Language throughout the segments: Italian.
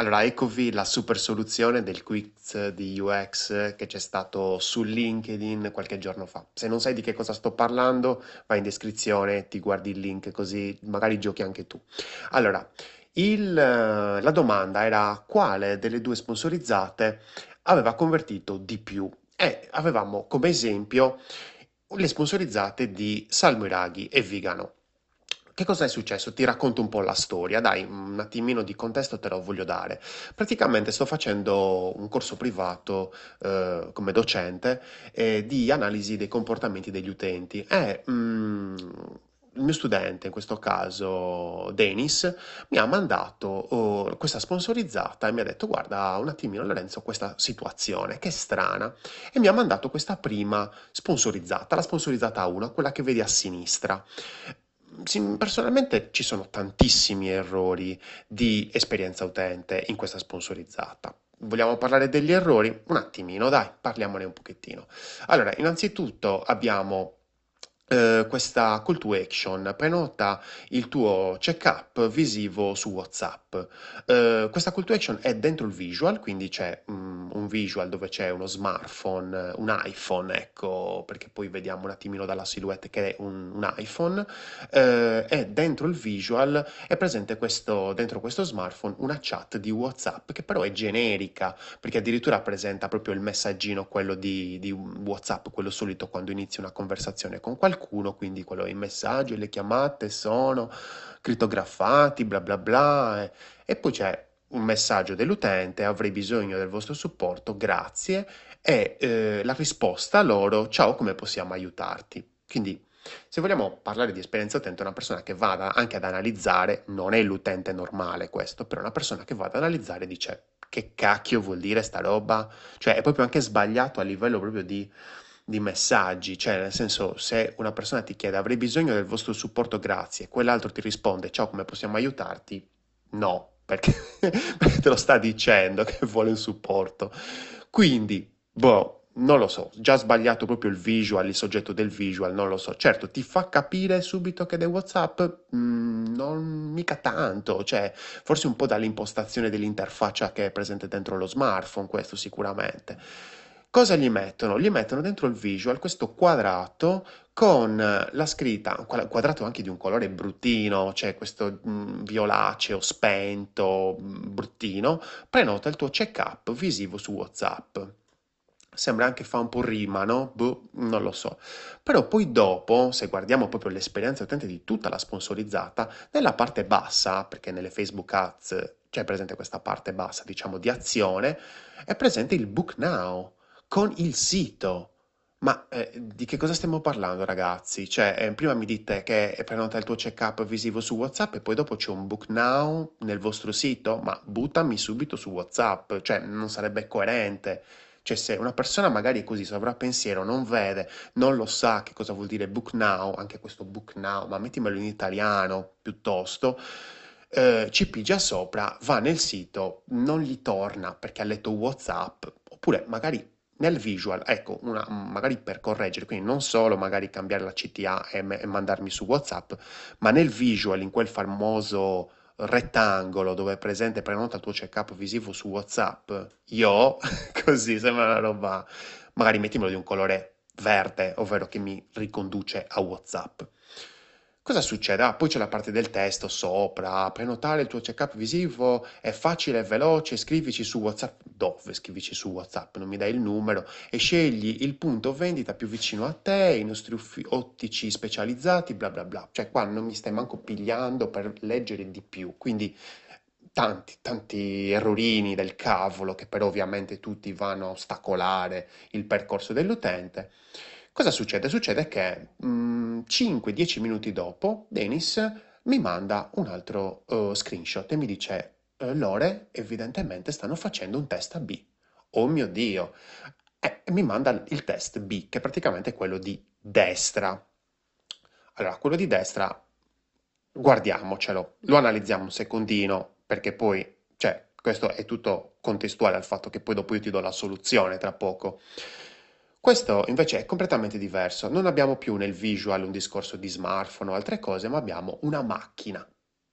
Allora, eccovi la super soluzione del quiz di UX che c'è stato su LinkedIn qualche giorno fa. Se non sai di che cosa sto parlando, vai in descrizione, ti guardi il link così magari giochi anche tu. Allora, il- la domanda era quale delle due sponsorizzate aveva convertito di più e avevamo come esempio le sponsorizzate di Salmo Iraghi e Vigano. Che cosa è successo? Ti racconto un po' la storia, dai, un attimino di contesto te lo voglio dare. Praticamente sto facendo un corso privato eh, come docente eh, di analisi dei comportamenti degli utenti e mm, il mio studente, in questo caso Denis, mi ha mandato oh, questa sponsorizzata e mi ha detto guarda un attimino Lorenzo questa situazione che strana e mi ha mandato questa prima sponsorizzata, la sponsorizzata 1, quella che vedi a sinistra. Personalmente ci sono tantissimi errori di esperienza utente in questa sponsorizzata. Vogliamo parlare degli errori? Un attimino, dai, parliamone un pochettino. Allora, innanzitutto abbiamo eh, questa call to action, prenota il tuo check-up visivo su WhatsApp. Eh, questa call to action è dentro il visual, quindi c'è mm, un visual dove c'è uno smartphone, un iPhone, ecco, perché poi vediamo un attimino dalla silhouette che è un, un iPhone, eh, e dentro il visual è presente questo, dentro questo smartphone una chat di WhatsApp che però è generica, perché addirittura presenta proprio il messaggino, quello di, di WhatsApp, quello solito quando inizi una conversazione con qualcuno, quindi quello i messaggi, le chiamate sono crittografati, bla bla bla, e, e poi c'è un messaggio dell'utente, avrei bisogno del vostro supporto, grazie, e eh, la risposta loro, ciao, come possiamo aiutarti? Quindi se vogliamo parlare di esperienza utente, una persona che vada anche ad analizzare, non è l'utente normale questo, però una persona che va ad analizzare dice che cacchio vuol dire sta roba? Cioè è proprio anche sbagliato a livello proprio di, di messaggi, cioè nel senso se una persona ti chiede avrei bisogno del vostro supporto, grazie, quell'altro ti risponde ciao, come possiamo aiutarti? No, perché, te lo sta dicendo che vuole un supporto. Quindi, boh, non lo so, già sbagliato proprio il visual, il soggetto del visual, non lo so. Certo, ti fa capire subito che è WhatsApp? Mm, non mica tanto, cioè forse un po' dall'impostazione dell'interfaccia che è presente dentro lo smartphone, questo sicuramente. Cosa gli mettono? Gli mettono dentro il visual questo quadrato con eh, la scritta, un quadrato anche di un colore bruttino, cioè questo mm, violaceo spento, mm, bruttino, prenota il tuo check-up visivo su WhatsApp. Sembra anche fa un po' rima, no? Boh, non lo so. Però poi dopo, se guardiamo proprio l'esperienza utente di tutta la sponsorizzata, nella parte bassa, perché nelle Facebook Ads c'è presente questa parte bassa, diciamo, di azione, è presente il Book Now con il sito. Ma eh, di che cosa stiamo parlando, ragazzi? Cioè, eh, prima mi dite che è prenota il tuo check-up visivo su WhatsApp e poi dopo c'è un book now nel vostro sito? Ma buttami subito su WhatsApp, cioè non sarebbe coerente. Cioè, se una persona magari così sovrappensiero non vede, non lo sa che cosa vuol dire book now, anche questo book now, ma mettimelo in italiano piuttosto, eh, ci pigia sopra, va nel sito, non gli torna perché ha letto WhatsApp, oppure magari nel visual, ecco, una, magari per correggere, quindi non solo magari cambiare la CTA e, e mandarmi su WhatsApp, ma nel visual, in quel famoso rettangolo dove è presente prenota il tuo check-up visivo su WhatsApp, io, così sembra una roba, magari mettimelo di un colore verde, ovvero che mi riconduce a WhatsApp. Cosa succede? Ah, poi c'è la parte del testo sopra, prenotare il tuo check-up visivo è facile e veloce, scrivici su WhatsApp. Dove scrivici su WhatsApp? Non mi dai il numero e scegli il punto vendita più vicino a te, i nostri ottici specializzati, bla bla bla. Cioè qua non mi stai manco pigliando per leggere di più. Quindi tanti, tanti errorini del cavolo che però ovviamente tutti vanno a ostacolare il percorso dell'utente. Cosa succede? Succede che mm, 5-10 minuti dopo Dennis mi manda un altro uh, screenshot e mi dice eh, Lore evidentemente stanno facendo un test a B. Oh mio Dio! E mi manda il test B, che praticamente è quello di destra. Allora, quello di destra, guardiamocelo, lo analizziamo un secondino, perché poi, cioè, questo è tutto contestuale al fatto che poi dopo io ti do la soluzione tra poco. Questo invece è completamente diverso, non abbiamo più nel visual un discorso di smartphone o altre cose, ma abbiamo una macchina.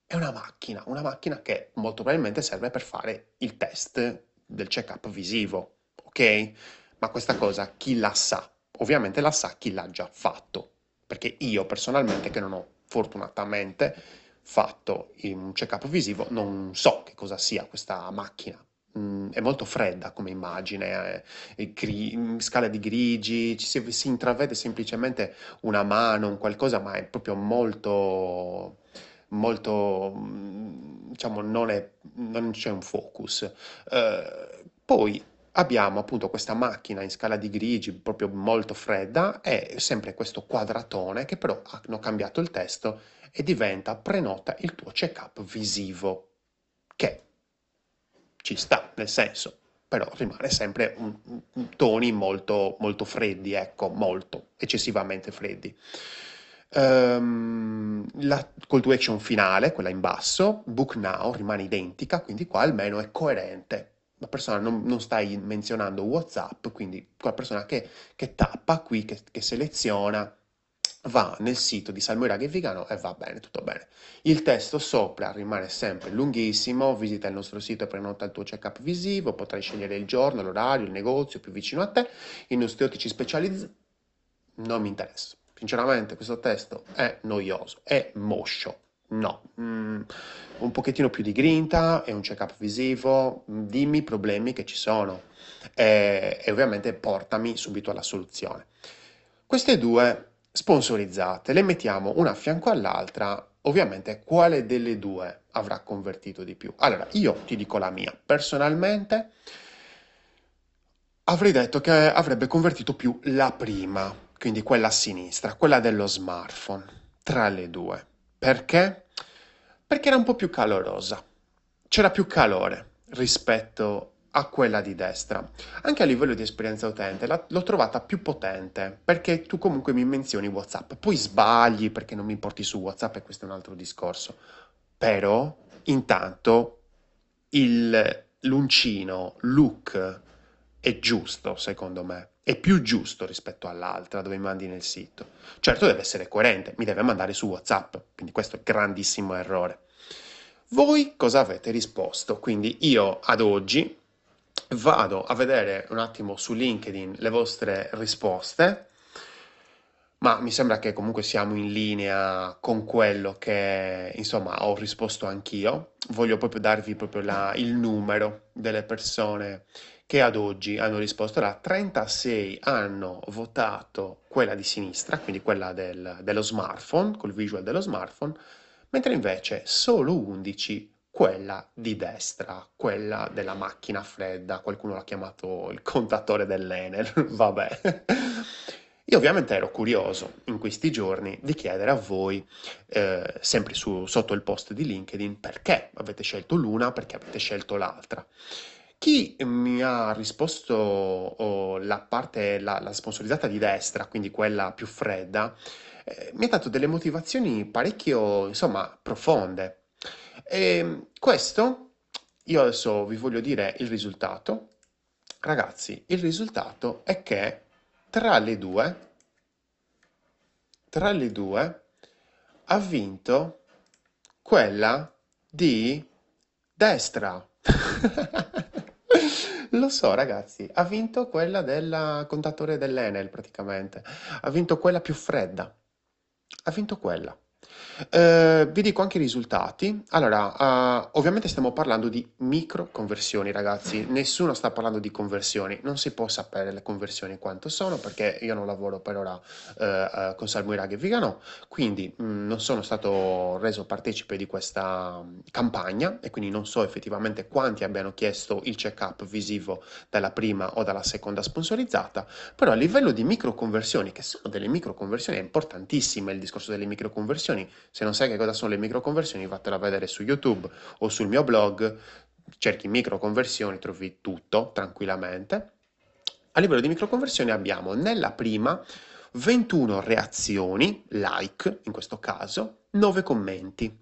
è una macchina, una macchina che molto probabilmente serve per fare il test del check-up visivo, ok? Ma questa cosa chi la sa? Ovviamente la sa chi l'ha già fatto, perché io personalmente che non ho fortunatamente fatto un check-up visivo non so che cosa sia questa macchina. Mm, è molto fredda come immagine, eh, gri- scala di grigi, ci si, si intravede semplicemente una mano, un qualcosa, ma è proprio molto molto, mm, diciamo, non, è, non c'è un focus. Eh, poi abbiamo appunto questa macchina in scala di grigi proprio molto fredda e sempre questo quadratone che però hanno cambiato il testo e diventa prenota il tuo check-up visivo, che ci sta, nel senso, però rimane sempre un, un, toni molto, molto freddi, ecco, molto, eccessivamente freddi. Um, la call to action finale, quella in basso, book now, rimane identica, quindi qua almeno è coerente. La persona non, non stai menzionando WhatsApp, quindi quella persona che, che tappa qui, che, che, seleziona, va nel sito di Salmo Iraghi e Vigano e va bene, tutto bene. Il testo sopra rimane sempre lunghissimo, visita il nostro sito e prenota il tuo check-up visivo, potrai scegliere il giorno, l'orario, il negozio più vicino a te, i nostri ottici specializzati, non mi interessa. Sinceramente questo testo è noioso, è moscio. No, mm, un pochettino più di grinta e un check-up visivo, dimmi i problemi che ci sono e, e ovviamente portami subito alla soluzione. Queste due sponsorizzate le mettiamo una a fianco all'altra, ovviamente quale delle due avrà convertito di più? Allora, io ti dico la mia, personalmente avrei detto che avrebbe convertito più la prima, quindi quella a sinistra, quella dello smartphone, tra le due. Perché? Perché era un po' più calorosa, c'era più calore rispetto a quella di destra. Anche a livello di esperienza utente la, l'ho trovata più potente, perché tu comunque mi menzioni WhatsApp, poi sbagli perché non mi porti su WhatsApp e questo è un altro discorso. Però intanto il l'uncino, look è giusto secondo me è più giusto rispetto all'altra dove mandi nel sito. Certo deve essere coerente, mi deve mandare su WhatsApp, quindi questo è un grandissimo errore. Voi cosa avete risposto? Quindi io ad oggi vado a vedere un attimo su LinkedIn le vostre risposte, ma mi sembra che comunque siamo in linea con quello che insomma ho risposto anch'io. Voglio proprio darvi proprio la, il numero delle persone che ad oggi hanno risposto là, 36 hanno votato quella di sinistra, quindi quella del, dello smartphone, col visual dello smartphone, mentre invece solo 11 quella di destra, quella della macchina fredda, qualcuno l'ha chiamato il contatore dell'Enel, vabbè. Io ovviamente ero curioso in questi giorni di chiedere a voi, eh, sempre su, sotto il post di LinkedIn, perché avete scelto l'una, perché avete scelto l'altra. Chi mi ha risposto oh, la parte, la, la sponsorizzata di destra, quindi quella più fredda, eh, mi ha dato delle motivazioni parecchio, insomma, profonde. E questo, io adesso vi voglio dire il risultato. Ragazzi, il risultato è che tra le due, tra le due, ha vinto quella di destra. Lo so, ragazzi, ha vinto quella del contatore dell'Enel praticamente. Ha vinto quella più fredda. Ha vinto quella. Eh, vi dico anche i risultati. Allora, uh, ovviamente stiamo parlando di micro conversioni, ragazzi. Nessuno sta parlando di conversioni. Non si può sapere le conversioni quanto sono perché io non lavoro per ora uh, uh, con Salmo Iraghi e Vigano, quindi mh, mm, non sono stato reso partecipe di questa mm, campagna e quindi non so effettivamente quanti abbiano chiesto il check-up visivo dalla prima o dalla seconda sponsorizzata, però a livello di micro conversioni, che sono delle micro conversioni, è importantissime il discorso delle micro conversioni se non sai che cosa sono le microconversioni, vattela a vedere su YouTube o sul mio blog, cerchi microconversioni, trovi tutto tranquillamente. A livello di microconversioni abbiamo nella prima 21 reazioni, like in questo caso, 9 commenti.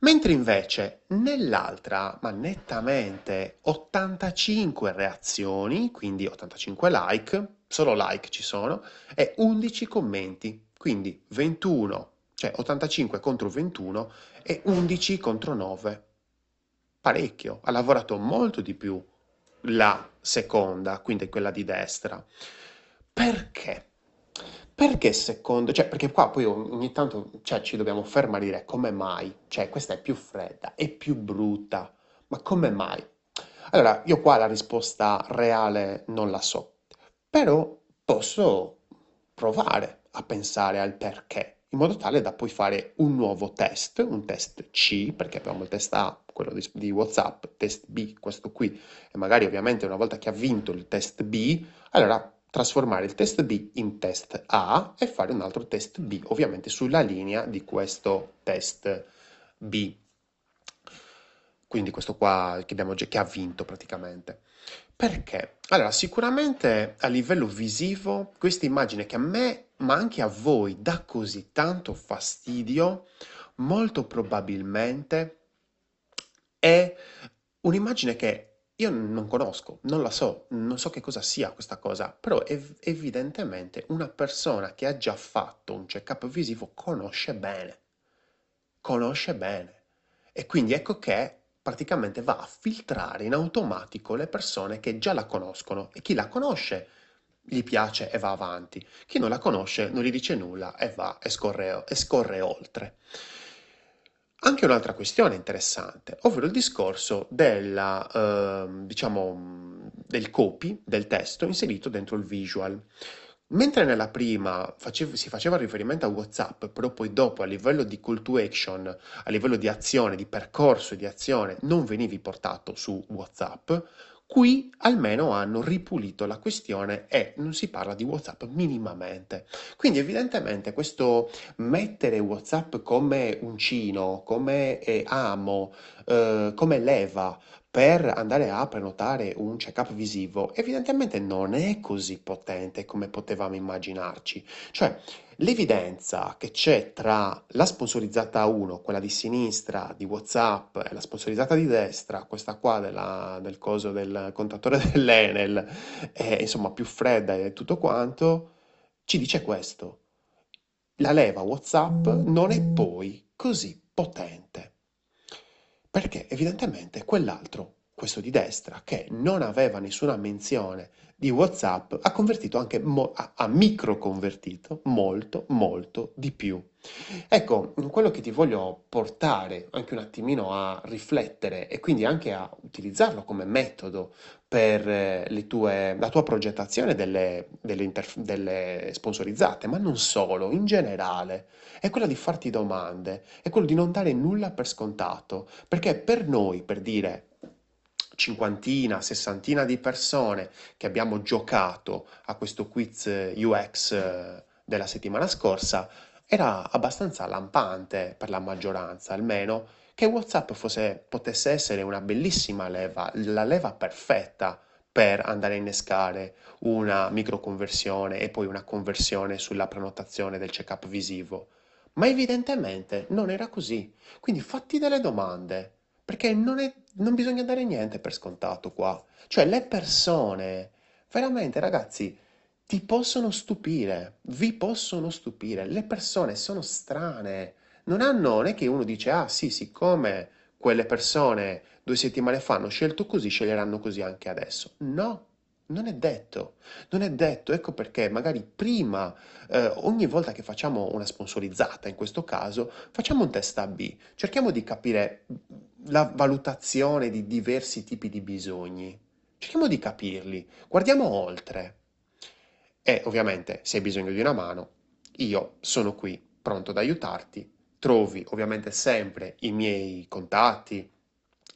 Mentre invece nell'altra, ma nettamente 85 reazioni, quindi 85 like, solo like ci sono, e 11 commenti, quindi 21 cioè 85 contro 21 e 11 contro 9. Parecchio, ha lavorato molto di più la seconda, quindi quella di destra. Perché? Perché secondo, cioè perché qua poi ogni tanto cioè, ci dobbiamo fermare a dire come mai, cioè questa è più fredda, è più brutta, ma come mai? Allora, io qua la risposta reale non la so, però posso provare a pensare al perché, in modo tale da poi fare un nuovo test, un test C, perché abbiamo il test A, quello di, di WhatsApp, test B, questo qui, e magari ovviamente una volta che ha vinto il test B, allora trasformare il test B in test A e fare un altro test B, ovviamente sulla linea di questo test B. Quindi questo qua che, abbiamo, che ha vinto praticamente. Perché? Allora, sicuramente a livello visivo, questa immagine che a me, ma anche a voi, dà così tanto fastidio, molto probabilmente è un'immagine che io non conosco, non la so, non so che cosa sia questa cosa, però ev- evidentemente una persona che ha già fatto un check-up visivo conosce bene, conosce bene. E quindi ecco che praticamente va a filtrare in automatico le persone che già la conoscono e chi la conosce gli piace e va avanti, chi non la conosce non gli dice nulla e va e scorre, e scorre oltre. Anche un'altra questione interessante, ovvero il discorso della, eh, diciamo, del copy del testo inserito dentro il visual. Mentre nella prima facev- si faceva riferimento a WhatsApp, però poi dopo a livello di call to action, a livello di azione, di percorso di azione, non venivi portato su WhatsApp, Qui almeno hanno ripulito la questione e non si parla di WhatsApp minimamente. Quindi evidentemente questo mettere WhatsApp come uncino, come eh, amo, eh, come leva per andare a prenotare un check-up visivo, evidentemente non è così potente come potevamo immaginarci. Cioè, l'evidenza che c'è tra la sponsorizzata 1, quella di sinistra di WhatsApp, e la sponsorizzata di destra, questa qua della, del coso del contatore dell'Enel, è insomma più fredda e tutto quanto, ci dice questo. La leva WhatsApp non è poi così potente. Perché evidentemente quell'altro, questo di destra, che non aveva nessuna menzione di WhatsApp, ha convertito anche, mo- ha micro convertito molto, molto di più. Ecco, quello che ti voglio portare anche un attimino a riflettere e quindi anche a utilizzarlo come metodo per eh, tue, la tua progettazione delle, delle, interf- delle sponsorizzate, ma non solo, in generale, è quello di farti domande, è quello di non dare nulla per scontato, perché per noi, per dire cinquantina, sessantina di persone che abbiamo giocato a questo quiz UX eh, della settimana scorsa, era abbastanza lampante per la maggioranza, almeno, che WhatsApp fosse, potesse essere una bellissima leva, la leva perfetta per andare a innescare una microconversione e poi una conversione sulla prenotazione del check-up visivo. Ma evidentemente non era così. Quindi fatti delle domande, perché non, è, non bisogna dare niente per scontato qua. Cioè le persone, veramente ragazzi, ti possono stupire, vi possono stupire. Le persone sono strane. Non hanno, non è che uno dice, ah sì, siccome quelle persone due settimane fa hanno scelto così, sceglieranno così anche adesso. No, non è detto, non è detto, ecco perché magari prima, eh, ogni volta che facciamo una sponsorizzata, in questo caso, facciamo un test A-B, cerchiamo di capire la valutazione di diversi tipi di bisogni, cerchiamo di capirli, guardiamo oltre. E ovviamente se hai bisogno di una mano, io sono qui pronto ad aiutarti. Trovi ovviamente sempre i miei contatti,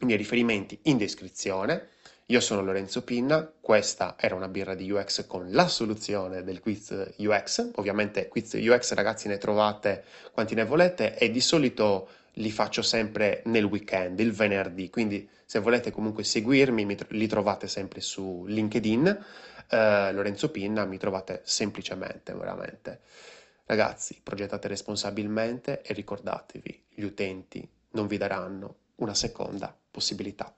i miei riferimenti in descrizione. Io sono Lorenzo Pinna, questa era una birra di UX con la soluzione del quiz UX. Ovviamente quiz UX ragazzi ne trovate quanti ne volete e di solito li faccio sempre nel weekend, il venerdì, quindi se volete comunque seguirmi li trovate sempre su LinkedIn eh, Lorenzo Pinna, mi trovate semplicemente, veramente. Ragazzi, progettate responsabilmente e ricordatevi, gli utenti non vi daranno una seconda possibilità.